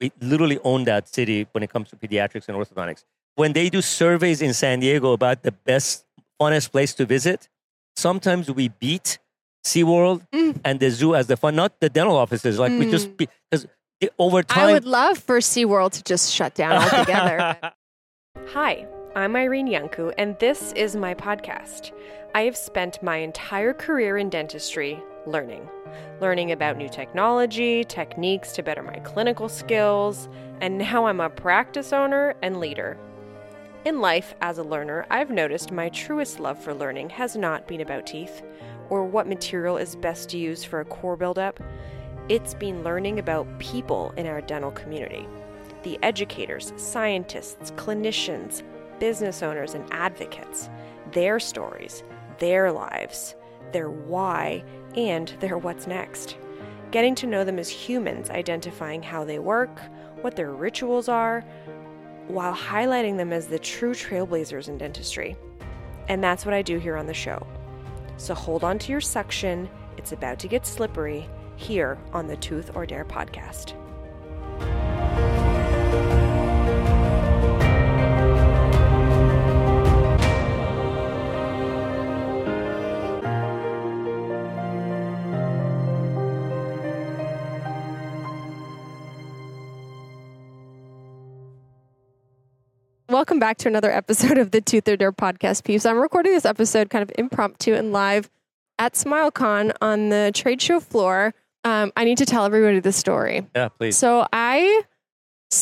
we literally own that city when it comes to pediatrics and orthodontics. When they do surveys in San Diego about the best, funnest place to visit, sometimes we beat SeaWorld Mm. and the zoo as the fun, not the dental offices. Like we just, because over time. I would love for SeaWorld to just shut down altogether. Hi, I'm Irene Iancu, and this is my podcast. I have spent my entire career in dentistry learning. Learning about new technology, techniques to better my clinical skills, and now I'm a practice owner and leader. In life, as a learner, I've noticed my truest love for learning has not been about teeth or what material is best to use for a core buildup. It's been learning about people in our dental community the educators, scientists, clinicians, business owners, and advocates, their stories, their lives, their why, and their what's next. Getting to know them as humans, identifying how they work, what their rituals are, while highlighting them as the true trailblazers in dentistry. And that's what I do here on the show. So hold on to your suction, it's about to get slippery here on the Tooth or Dare podcast. Welcome back to another episode of the Tooth or Dare podcast, peeps. I'm recording this episode kind of impromptu and live at SmileCon on the trade show floor. Um, I need to tell everybody the story. yeah, please. So I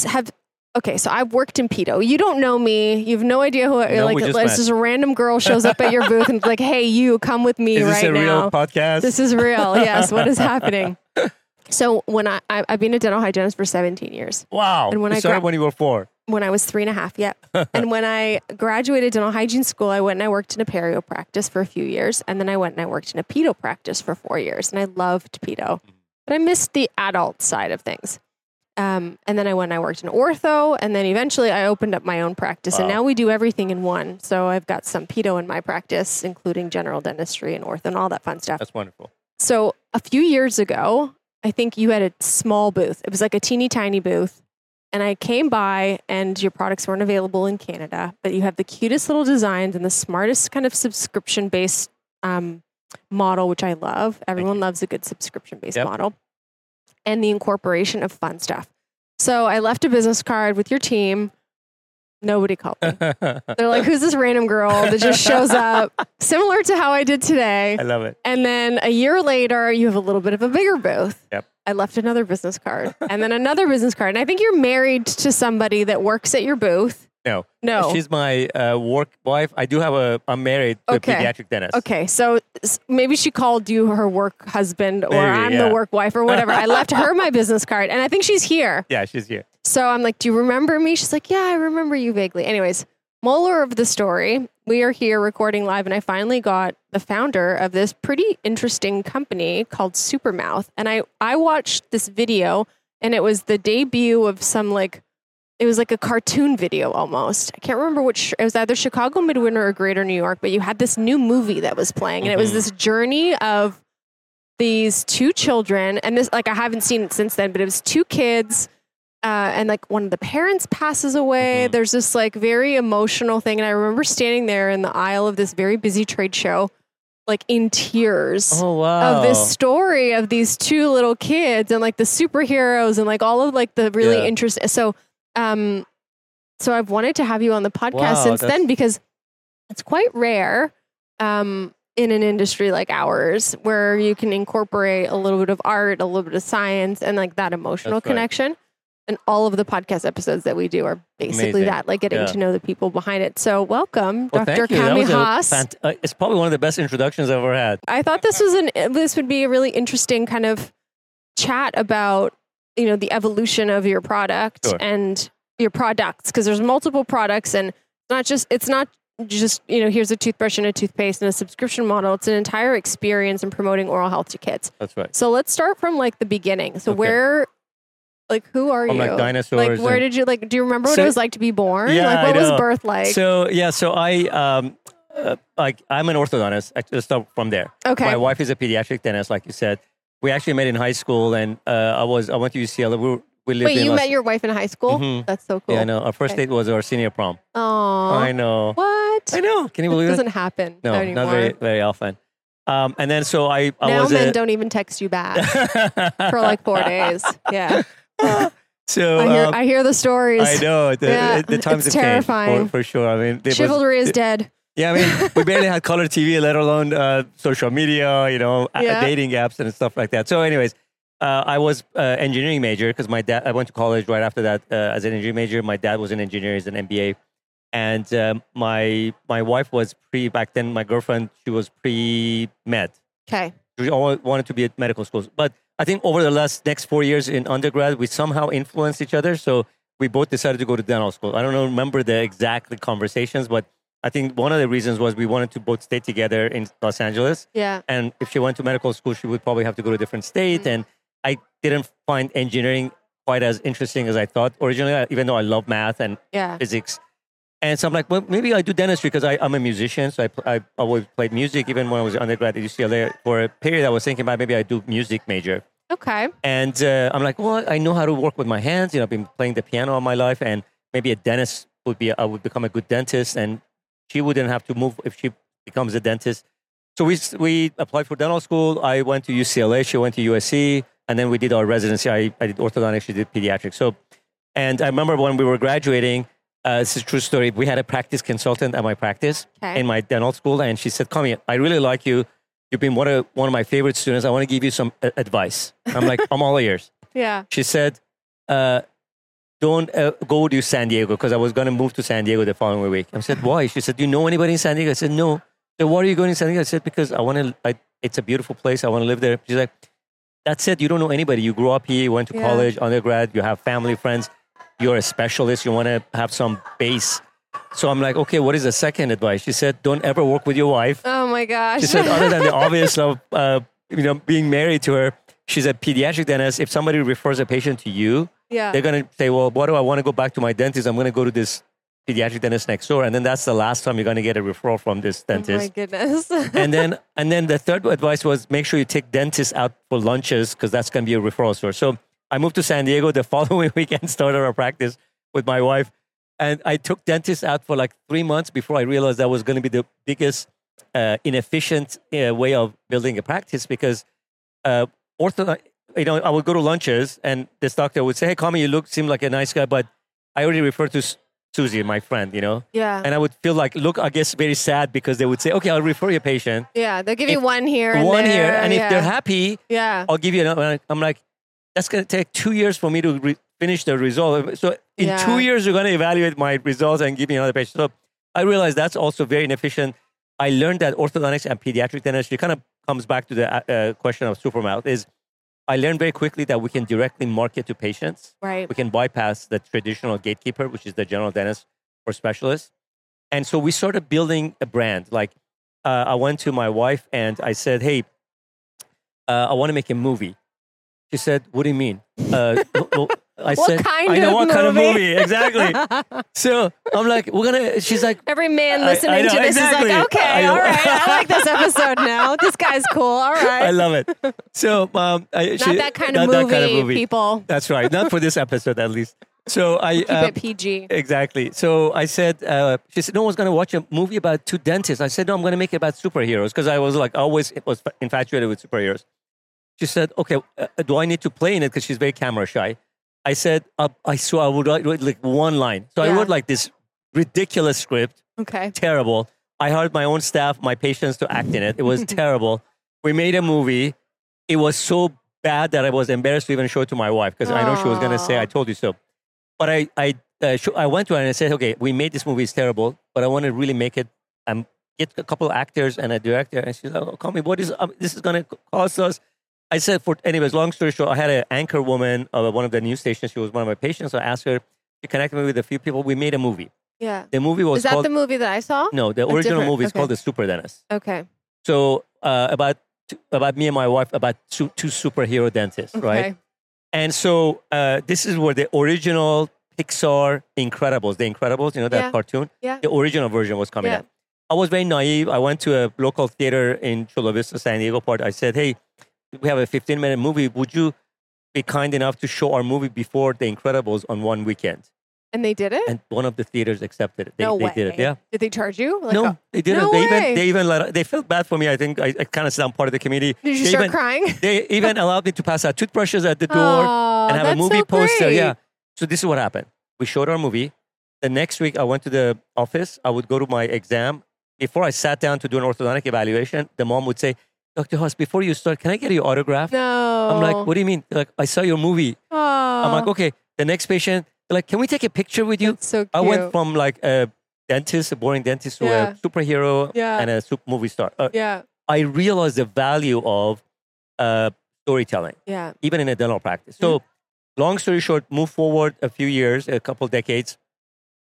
have. Okay, so I've worked in pedo. You don't know me. You have no idea who. No, like, just it's just a random girl shows up at your booth and like, "Hey, you, come with me Is this right a now." real podcast? This is real. Yes. What is happening? So when I, I I've been a dental hygienist for 17 years. wow. and when you I started gra- when you were four. When I was three and a half, yep. and when I graduated dental hygiene school, I went and I worked in a perio practice for a few years, and then I went and I worked in a pedo practice for four years, and I loved pedo, but I missed the adult side of things. Um, and then I went and I worked in ortho, and then eventually I opened up my own practice, and now we do everything in one. So I've got some pedo in my practice, including general dentistry and ortho and all that fun stuff. That's wonderful. So a few years ago, I think you had a small booth. It was like a teeny tiny booth. And I came by and your products weren't available in Canada, but you have the cutest little designs and the smartest kind of subscription based um, model, which I love. Everyone loves a good subscription based Yep. model. And the incorporation of fun stuff. So I left a business card with your team. Nobody called me. They're like, who's this random girl that just shows up? Similar to how I did today. I love it. And then a year later, you have a little bit of a bigger booth. Yep. I left another business card and then another business card. And I think you're married to somebody that works at your booth. No. No. She's my uh, work wife. I do have a, I'm married to Okay. a pediatric dentist. Okay, so maybe she called you her work husband, or Maybe, I'm yeah. the work wife, or whatever. I left her my business card, and I think she's here. Yeah, she's here. So I'm like, Do you remember me? She's like, Yeah, I remember you vaguely. Anyways, molar of the story we are here recording live, and I finally got the founder of this pretty interesting company called Supermouth. And I, I watched this video, and it was the debut of some like, it was like a cartoon video almost. I can't remember which, it was either Chicago, Midwinter, or Greater New York, but you had this new movie that was playing, and it was Mhm. this journey of these two children, and this, like, I haven't seen it since then, but it was two kids uh, and like one of the parents passes away. Mhm. There's this like very emotional thing, and I remember standing there in the aisle of this very busy trade show, like in tears. Oh, wow. Of this story of these two little kids and like the superheroes and like all of like the really Yeah. interesting. So, um, so I've wanted to have you on the podcast Wow, since then because it's quite rare, um, in an industry like ours where you can incorporate a little bit of art, a little bit of science, and like that emotional That's right. And all of the podcast episodes that we do are basically Amazing. that, like getting Yeah. to know the people behind it. So, welcome, Well, Dr. thank you. That Kami Hoss. fant- uh, it's probably one of the best introductions I've ever had. I thought this was an this would be a really interesting kind of chat about you know the evolution of your product Sure. and your products because there's multiple products and it's not just it's not just you know here's a toothbrush and a toothpaste and a subscription model it's an entire experience in promoting oral health to kids That's right. so let's start from like the beginning so Okay. where like who are From you like dinosaurs. like where and- did you like do you remember what So- it was like to be born Yeah, like I what was know. birth like So yeah, so I um, uh, like I'm an orthodontist. I just start from there. okay My wife is a pediatric dentist, like you said. We actually met in high school, and uh, I was I went to UCLA. We were we lived Wait, in you Los- met your wife in high school? Mhm. That's so cool. Yeah, I know. Our first Okay. date was our senior prom. Oh, I know. What? I know. Can you believe it? doesn't happen No, anymore. not very very often. Um, and then so I, I now was men a, don't even text you back for like four days. Yeah. so I hear, um, I hear the stories. I know the, Yeah, the times it's have changed terrifying. for, for sure. I mean, it was- Chivalry is it- dead. Yeah, I mean, we barely had color TV, let alone uh, social media, you know, a- Yeah. dating apps and stuff like that. So, anyways, uh, I was uh, engineering major because my dad. I went to college right after that uh, as an engineering major. My dad was an engineer, he's an MBA, and um, my my wife was pre back then. My girlfriend, she was pre med. Okay. We all wanted to be at medical schools, but I think over the last next four years in undergrad, we somehow influenced each other. So we both decided to go to dental school. I don't know, remember the exact conversations, but I think one of the reasons was we wanted to both stay together in Los Angeles. Yeah. And if she went to medical school, she would probably have to go to a different state. Mm-hmm. And I didn't find engineering quite as interesting as I thought originally, even though I love math and Yeah. physics. And so I'm like, well, maybe I do dentistry because I'm a musician. So I, I always played music. Even when I was undergrad at UCLA, for a period, I was thinking about maybe I do music major. Okay. And uh, I'm like, well, I know how to work with my hands. You know, I've been playing the piano all my life, and maybe a dentist would be. I would become a good dentist, and she wouldn't have to move if she becomes a dentist. So we we applied for dental school. I went to UCLA. She went to USC, and then we did our residency. I, I did orthodontics. She did pediatrics. So, and I remember when we were graduating. Uh, this is a true story. We had a practice consultant at my practice Okay. in my dental school, and she said, "Come here. I really like you. You've been one of one of my favorite students. I want to give you some uh, advice." I'm like, "I'm all ears." Yeah. She said, uh, "Don't uh, go to San Diego because I was going to move to San Diego the following week." I said, "Why?" She said, "Do you know anybody in San Diego?" I said, "No." So why are you going to San Diego? I said, "Because I want to. It's a beautiful place. I want to live there." She's like, "That's it. You don't know anybody. You grew up here. You went to Yeah. college, undergrad. You have family, friends. You're a specialist. You want to have some base." So I'm like, "Okay, what is the second advice?" She said, "Don't ever work with your wife." Oh my gosh. She said, other than the obvious of uh, you know being married to her, she's a pediatric dentist. If somebody refers a patient to you, yeah. they're gonna say, "Well, what do I want to go back to my dentist? I'm gonna go to this pediatric dentist next door," and then that's the last time you're gonna get a referral from this dentist. Oh my goodness. and then and then the third advice was make sure you take dentists out for lunches because that's gonna be a referral source. So I moved to San Diego the following weekend, started our practice with my wife, and I took dentists out for like three months before I realized that was going to be the biggest uh, inefficient uh, way of building a practice because uh, ortho, you know, I would go to lunches and this doctor would say, "Hey, Kami, you look seem like a nice guy," but I already referred to Susie, my friend, you know, yeah. and I would feel like, look, I guess very sad because they would say, "Okay, I'll refer your patient yeah. They'll give if- you one here and one here, there, and if they're happy, Yeah. I'll give you another." I'm like, that's going to take two years for me to re- finish the result. So in Yeah. two years, you're going to evaluate my results and give me another patient. So I realized that's also very inefficient. I learned that orthodontics and pediatric dentistry kind of comes back to the uh, uh, question of supermouth is I learned very quickly that we can directly market to patients. Right. We can bypass the traditional gatekeeper, which is the general dentist or specialist. And so we started building a brand. Like uh, I went to my wife and I said, hey, uh, I want to make a movie. She said, what do you mean? Uh, I What said, kind I know of what kind of movie?" Exactly. so I'm like, we're going to, she's like, Every man I- I listening know, to this exactly. is like, okay, all right, I like this episode now. This guy's cool. All right, I love it. So um, I, Not she- that kind of movie, that kind of movie. people. That's right. Not for this episode, at least. So I Keep uh, it PG. exactly. So I said, uh, she said, no one's going to watch a movie about two dentists. I said, no, I'm going to make it about superheroes because I was like always was infatuated with superheroes. She said, okay, uh, do I need to play in it? Because she's very camera shy. I said, uh, I saw I would write, like one line. So I wrote like this ridiculous script, Okay. terrible. I hired my own staff, my patients to act in it. It was terrible. We made a movie. It was so bad that I was embarrassed to even show it to my wife because I know she was going to say, I told you so. But I, I, uh, sh- I went to her and I said, okay, we made this movie. It's terrible, but I want to really make it, um, get a couple actors and a director. And she's like, oh, call me. What is, um, this is going to cost us? I said, for anyways, long story short, I had an anchor woman of one of the news stations. She was one of my patients. So I asked her, she connected me with a few people. We made a movie. Yeah. The movie was Is that called, the movie that I saw? no, the original different- movie is okay. called The Super Dentist. Okay. So uh, about about me and my wife about two, two superhero dentists, right? Okay. And so uh, this is where the original Pixar Incredibles, the Incredibles, you know that Yeah. cartoon, Yeah. the original version was coming Yeah. out. I was very naive. I went to a local theater in Chula Vista, San Diego part. I said, "Hey, we have a 15 minute movie. Would you be kind enough to show our movie before The Incredibles on one weekend. And they did it? And one of the theaters accepted it. They, no they way. did it. Yeah. Did they charge you? Like no, a- they didn't. No they way. even they even let they felt bad for me. I think I, I kind of said I'm part of the community. did you they start even, crying? They even allowed me to pass out toothbrushes at the door Aw, and have a movie so poster. great. Yeah. So this is what happened. We showed our movie. The next week, I went to the office. I would go to my exam. Before I sat down to do an orthodontic evaluation, the mom would say, "Dr. Hoss, before you start, can I get your autograph?" No. I'm like, "What do you mean?" They're like, "I saw your movie." I'm like, "Okay." The next patient, they're like, "Can we take a picture with you?" That's so cute. I went from like a dentist, a boring dentist, to Yeah. a superhero Yeah. and a sup- movie star. Uh, yeah, I realized the value of uh, storytelling, yeah. even in a dental practice. So, Mm-hmm. long story short, move forward a few years, a couple decades.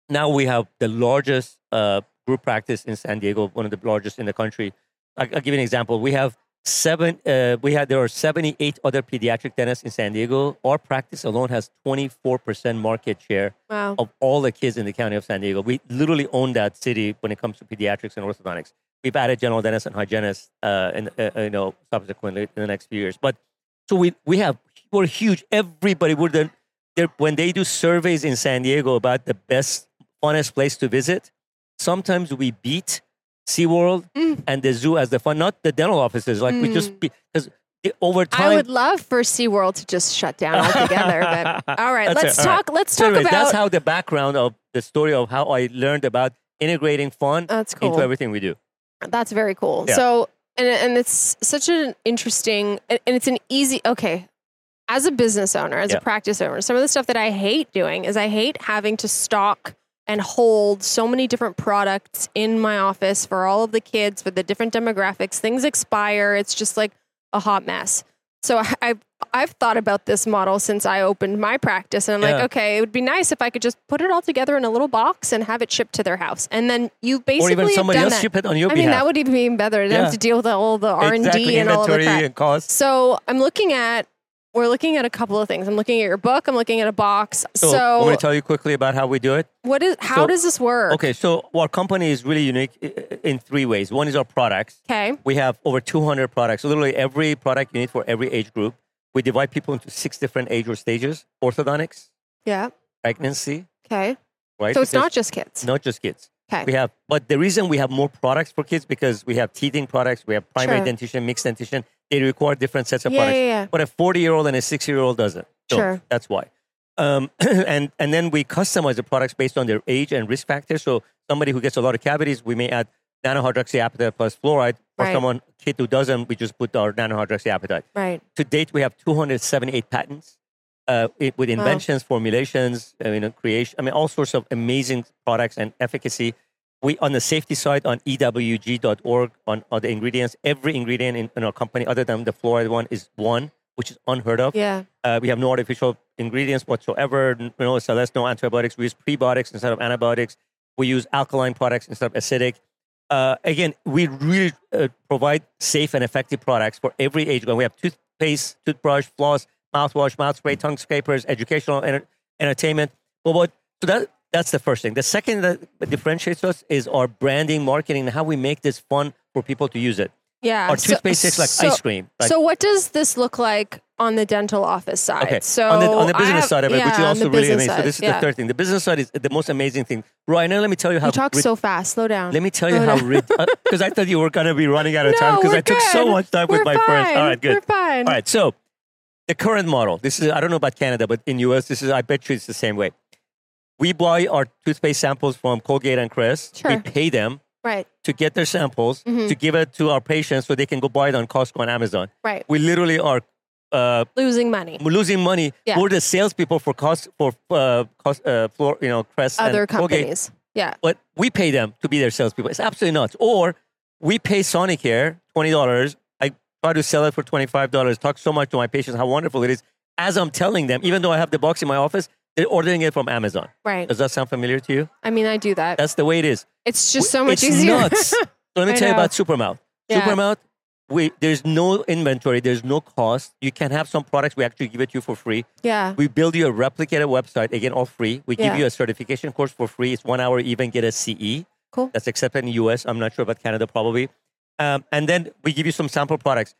Now we have the largest uh, group practice in San Diego, one of the largest in the country. I, I'll give you an example. We have seven. Uh, we had there are seventy eight other pediatric dentists in San Diego. Our practice alone has twenty four percent market share Wow. of all the kids in the county of San Diego. We literally own that city when it comes to pediatrics and orthodontics. We've added general dentists and hygienists, uh, and uh, you know, subsequently in the next few years. But so we we have we're huge. Everybody would when they do surveys in San Diego about the best, funnest place to visit. Sometimes we beat SeaWorld Mm. and the zoo as the fun, not the dental offices. Like we just because over time. I would love for SeaWorld to just shut down altogether. but all right, let's it. All right. talk. Let's So talk about. that's how the background of the story of how I learned about integrating fun That's cool. into everything we do. That's very cool. Yeah. So, and and it's such an interesting, and and it's an easy. Okay, as a business owner, as Yeah. a practice owner, some of the stuff that I hate doing is I hate having to stock and hold so many different products in my office for all of the kids for the different demographics. Things expire. It's just like a hot mess. So I- I've I've thought about this model since I opened my practice, and I'm Yeah. like, okay, it would be nice if I could just put it all together in a little box and have it shipped to their house, and then you basically or even somebody done else that. ship it on your I mean, that would even be better. I Yeah. have to deal with all the R and D and all of the crap. and cost. So I'm looking at. We're looking at a couple of things. I'm looking at your book. I'm looking at a box. So, So, I'm going to tell you quickly about how we do it. what is? How so- does this work? Okay, so our company is really unique in three ways. One is our products. Okay. We have over 200 products. So literally every product you need for every age group. We divide people into six different age or stages: orthodontics, Yeah. pregnancy, Okay. right? So it's Because- not just kids. not just kids. Okay. We have, but the reason we have more products for kids because we have teething products, we have primary Sure. dentition, mixed dentition. They require different sets of Yeah, products. yeah, yeah. But a 40 year old and a 60 year old doesn't. So Sure. That's why. Um, and and then we customize the products based on their age and risk factors. So somebody who gets a lot of cavities, we may add nanohydroxyapatite plus fluoride. For Right. someone kid who doesn't, we just put our nanohydroxyapatite. Right. To date, we have 278 patents uh, it, with inventions, formulations, I mean, creation. I mean, all sorts of amazing products and efficacy. We on the safety side on ewg.org on, on the ingredients. Every ingredient in, in our company, other than the fluoride one, is one, which is unheard of. Yeah. Uh, we have no artificial ingredients whatsoever. No SLS, no antibiotics. We use prebiotics instead of antibiotics. We use alkaline products instead of acidic. Uh, again, we really uh, provide safe and effective products for every age group. We have toothpaste, toothbrush, floss, mouthwash, mouth spray, tongue scrapers, educational enter- entertainment. Well, what so that that's the first thing. The second that differentiates us is our branding, marketing, and how we make this fun for people to use it. Yeah. Our So- toothpaste tastes like so- ice cream. Like, so what does this look like on the dental office side? Okay. So on the, on the business have- side of it, yeah, which is also really amazing. So this is yeah. the third thing. The business side is the most amazing thing. Now, let me tell you how. You talk so fast. Slow down. let me tell you Slow how down. because uh, I thought you were going to be running out of no, time because I took so much time We're with my fine. friends. All right, good. We're fine. All right, so the current model. This is I don't know about Canada, but in US, this is I bet you it's the same way. We buy our toothpaste samples from Colgate and Crest. We pay them Right. to get their samples Mhm. to give it to our patients so they can go buy it on Costco and Amazon. Right. We literally are uh, Losing money. we're losing money. Yeah. We're the salespeople for cost for uh, cost uh, for you know Crest Other and Colgate, companies. Yeah. but we pay them to be their salespeople. It's absolutely nuts. Or we pay Sonicare twenty dollars. I try to sell it for twenty five dollars. Talk so much to my patients how wonderful it is. As I'm telling them, even though I have the box in my office, ordering it from Amazon. Right. Does that sound familiar to you? I mean, I do that. That's the way it is. It's just so much it's easier. nuts. So let me I tell you about Supermouth. Yeah. Supermouth, we there's no inventory, there's no cost. You can have some products we actually give it to you for free. yeah. We build you a replicated website, again, all free. We give you a certification course for free. It's one hour, even get a CE. Cool. That's accepted in the US. I'm not sure about Canada, probably. Um, and then we give you some sample products.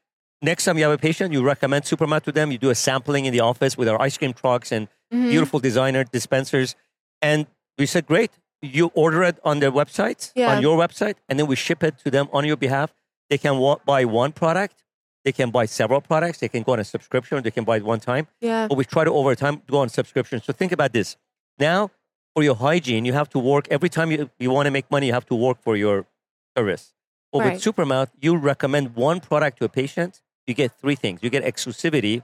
Next time you have a patient, you recommend Supermouth to them. You do a sampling in the office with our ice cream trucks and Mhm. beautiful designer dispensers. And we said, great. You order it on their website, Yeah. on your website, and then we ship it to them on your behalf. They can wa- buy one product. They can buy several products. They can go on a subscription. They can buy it one time. Yeah. But we try to over time go on subscription. So think about this. Now, for your hygiene, you have to work every time you, you want to make money. You have to work for your service. But Right. with Supermouth, you recommend one product to a patient. You get three things. You get exclusivity,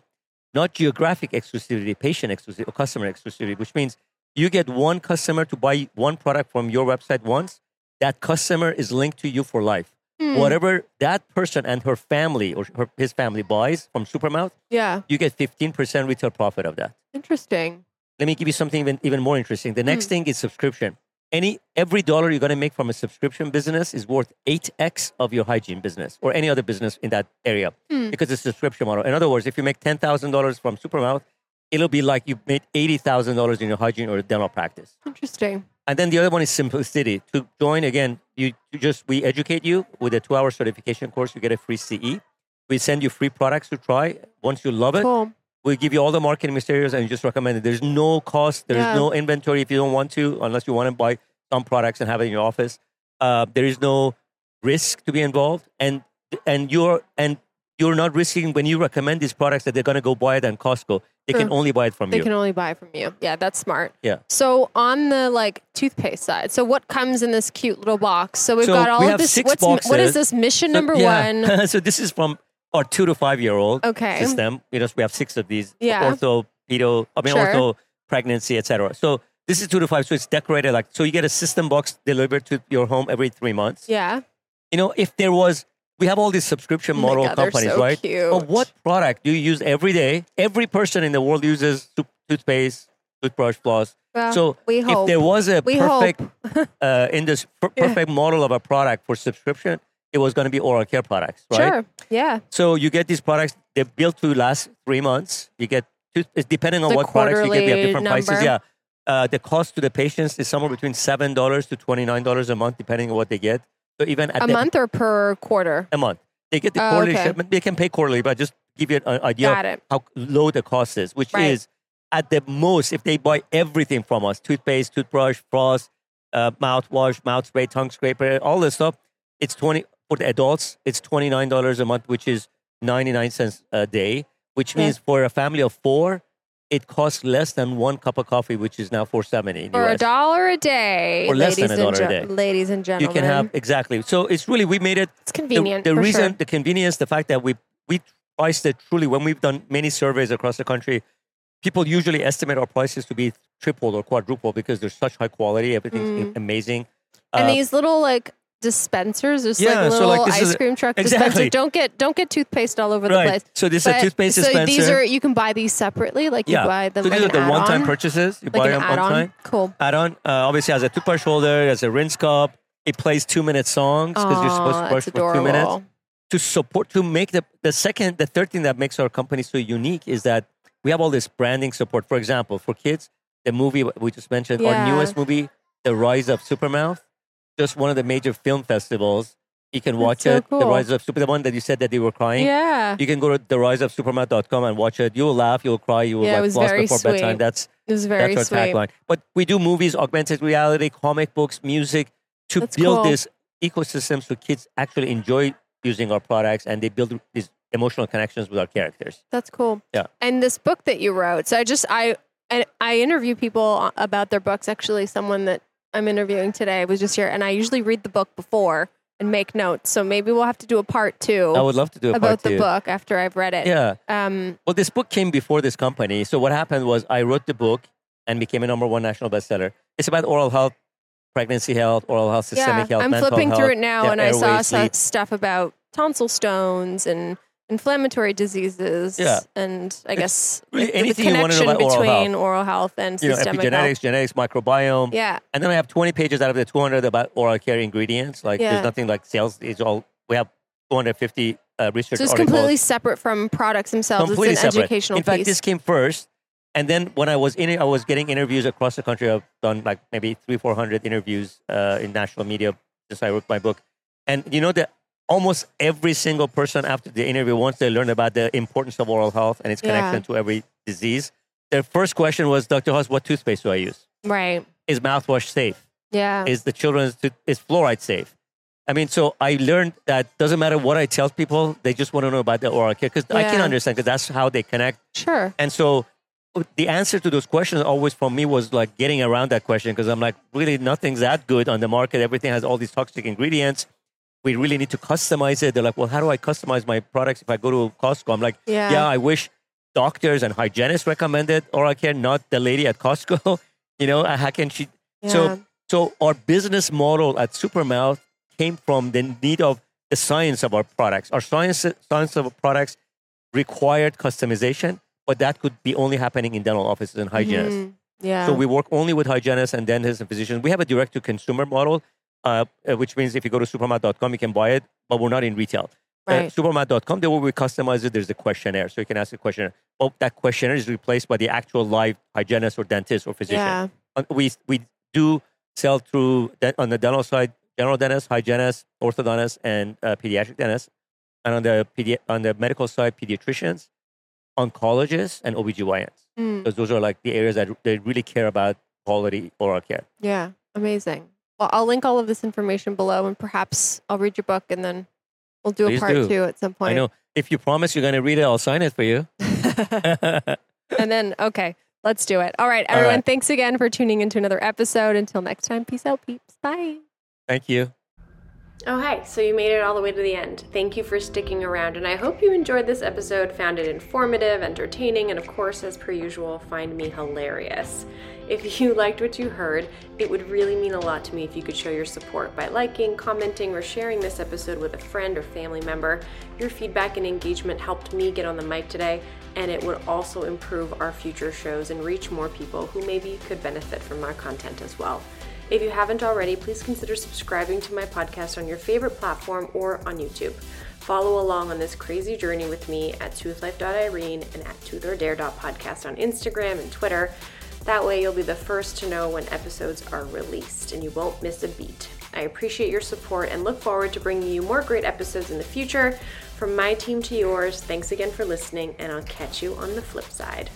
not geographic exclusivity, patient exclusivity, or customer exclusivity, which means you get one customer to buy one product from your website once. That customer is linked to you for life. Hmm. Whatever that person and her family or her, his family buys from Supermouth, Yeah. you get 15% retail profit of that. Interesting. Let me give you something even, even more interesting. The Hmm. next thing is subscription. Any every dollar you're going to make from a subscription business is worth 8x of your hygiene business or any other business in that area Hmm. because it's a subscription model. In other words, if you make $10,000 from Supermouth, it'll be like you made $80,000 in your hygiene or dental practice. Interesting. And then the other one is simplicity. To join again, you, you just we educate you with a two-hour certification course. You get a free CE. We send you free products to try. Once you love it, Cool. We give you all the marketing materials and you just recommend it. There's no cost. There's Yeah. no inventory if you don't want to, unless you want to buy some products and have it in your office. Uh, there is no risk to be involved, and and you're and you're not risking when you recommend these products that they're going to go buy it at Costco. They can only buy it from They you. They can only buy it from you. Yeah, that's smart. Yeah. So on the like toothpaste side, so what comes in this cute little box? So we've So got all we of this. what's what is this mission So- number yeah. one? so this is from our two to five year old Okay. system. You know, we have six of these. Yeah. Ortho, pedo, I mean, Sure. ortho, pregnancy, etc. So this is two to five. So it's decorated like so. You get a system box delivered to your home every three months. Yeah. You know, if there was, we have all these subscription Oh model God, companies, so right? cute. But what product do you use every day? Every person in the world uses toothpaste, toothbrush, floss. Well, so we if there was a We perfect uh, in this per- Yeah. perfect model of a product for subscription, it was going to be oral care products, right? Sure. Yeah. So you get these products; they're built to last three months. You get two, it's depending on The what products you get. We have different prices. Yeah, uh, the cost to the patients is somewhere between seven dollars to twenty nine dollars a month, depending on what they get. So even at A the, month or per quarter? a month, they get the Oh, quarterly okay. shipment. They can pay quarterly, but just give you an idea Got of it. how low the cost is, which Right. is at the most if they buy everything from us: toothpaste, toothbrush, floss, uh, mouthwash, mouth spray, tongue scraper, all this stuff. It's twenty for the adults. It's twenty nine dollars a month, which is ninety nine cents a day. Which means for a family of four, it costs less than one cup of coffee, which is now four seventy For a dollar a day. Or less ladies than a and dollar a day. Ladies and gentlemen, You can have exactly. So it's really we made it It's the, convenient. the for reason, sure. the convenience, the fact that we we priced it truly when we've done many surveys across the country, people usually estimate our prices to be triple or quadruple because they're such high quality, everything's Mm. amazing. And Uh, these little like dispensers, just Yeah, like so, little like, ice is- cream truck exactly. dispenser. Don't get don't get toothpaste all over the place. So this is a toothpaste so dispenser. these are you can buy these separately, like you buy them so like these are the one-time purchases. You like buy them one time. Cool. Add-on uh, obviously has a toothbrush holder, has a rinse cup. It plays two-minute songs because you're supposed to brush for two minutes. to support to make the the second the third thing that makes our company so unique is that we have all this branding support for example for kids the movie we just mentioned our newest movie the rise of supermouth just one of the major film festivals you can watch so it the rise of super the one that you said that they were crying Yeah, you can go to the riseofsupermouth.com and watch it you will laugh you will cry you will Yeah, like very before bedtime that's it was very that's our sweet. tagline but we do movies augmented reality comic books music to That's build cool. this ecosystem so kids actually enjoy using our products and they build these emotional connections with our characters. That's cool. Yeah. And this book that you wrote. So I just I and I interview people about their books. Actually, someone that I'm interviewing today I was just here, and I usually read the book before and make notes. So maybe we'll have to do a part two I would love to do a about the book after I've read it. Yeah. Um. Well, this book came before this company. So what happened was I wrote the book and became a number one national bestseller. It's about oral health, pregnancy health, oral health, Yeah. systemic health, I'm flipping health, through it now, yeah, and I saw some sleep. stuff about tonsil stones and inflammatory diseases. Yeah. And I guess really the- anything the you wanna know connection about oral between oral health and You know, systemic epigenetics, health. genetics, microbiome. Yeah. And then I have 20 pages out of the 200 about oral care ingredients. Like Yeah. there's nothing like sales. It's all, we have 250 uh, research So it's articles. completely separate from products themselves. completely it's an separate. educational In fact, piece. this came first, and then when I was in it, I was getting interviews across the country. I've done like maybe three, four hundred interviews uh, in national media since I wrote my book. And you know the almost every single person after the interview, once they learn about the importance of oral health and its connection Yeah. to every disease, their first question was, Dr. Hoss, what toothpaste do I use? Right. Is mouthwash safe? Yeah. Is the children's tooth, is fluoride safe? I mean, so I learned that doesn't matter what I tell people, they just want to know about the oral care because I can understand because that's how they connect. sure. And so the answer to those questions always from me was like getting around that question because I'm like, really, nothing's that good on the market. Everything has all these toxic ingredients. We really need to customize it. They're like, well, how do I customize my products if I go to Costco? I'm like, Yeah. yeah, I wish doctors and hygienists recommended oral care, not the lady at Costco. you know, how can she? Yeah. So, so our business model at Supermouth came from the need of the science of our products. Our science, science of our products required customization, but that could be only happening in dental offices and hygienists. Mhm. Yeah. So we work only with hygienists and dentists and physicians. We have a direct to consumer model, uh, uh, which means if you go to supermouth.com, you can buy it, but we're not in retail. Uh, Right. supermouth.com, the way we customize it, there's a questionnaire. So you can ask a questionnaire. But that questionnaire is replaced by the actual live hygienist or dentist or physician. yeah. Uh, We, we do sell through, on the dental side, general dentist, hygienist, orthodontist, and uh, pediatric dentist. And on the, pedi- on the medical side, pediatricians, oncologists, and OBGYNs Mm. because those are like the areas that they really care about quality oral care. Yeah. Amazing. Well, I'll link all of this information below and perhaps I'll read your book and then we'll do a part do. two at some point. I know. If you promise you're going to read it, I'll sign it for you. and then, okay, let's do it. All right, everyone. right. Thanks again for tuning into another episode. Until next time, peace out, peeps. Bye. Thank you. Oh, hi. So you made it all the way to the end. Thank you for sticking around, and I hope you enjoyed this episode, found it informative, entertaining, and of course, as per usual, find me hilarious. If you liked what you heard, it would really mean a lot to me if you could show your support by liking, commenting, or sharing this episode with a friend or family member. Your feedback and engagement helped me get on the mic today, and it would also improve our future shows and reach more people who maybe could benefit from our content as well. If you haven't already, please consider subscribing to my podcast on your favorite platform or on YouTube. Follow along on this crazy journey with me at toothlife.irene and at toothordare.podcast on Instagram and Twitter. That way, you'll be the first to know when episodes are released and you won't miss a beat. I appreciate your support and look forward to bringing you more great episodes in the future. From my team to yours, thanks again for listening, and I'll catch you on the flip side.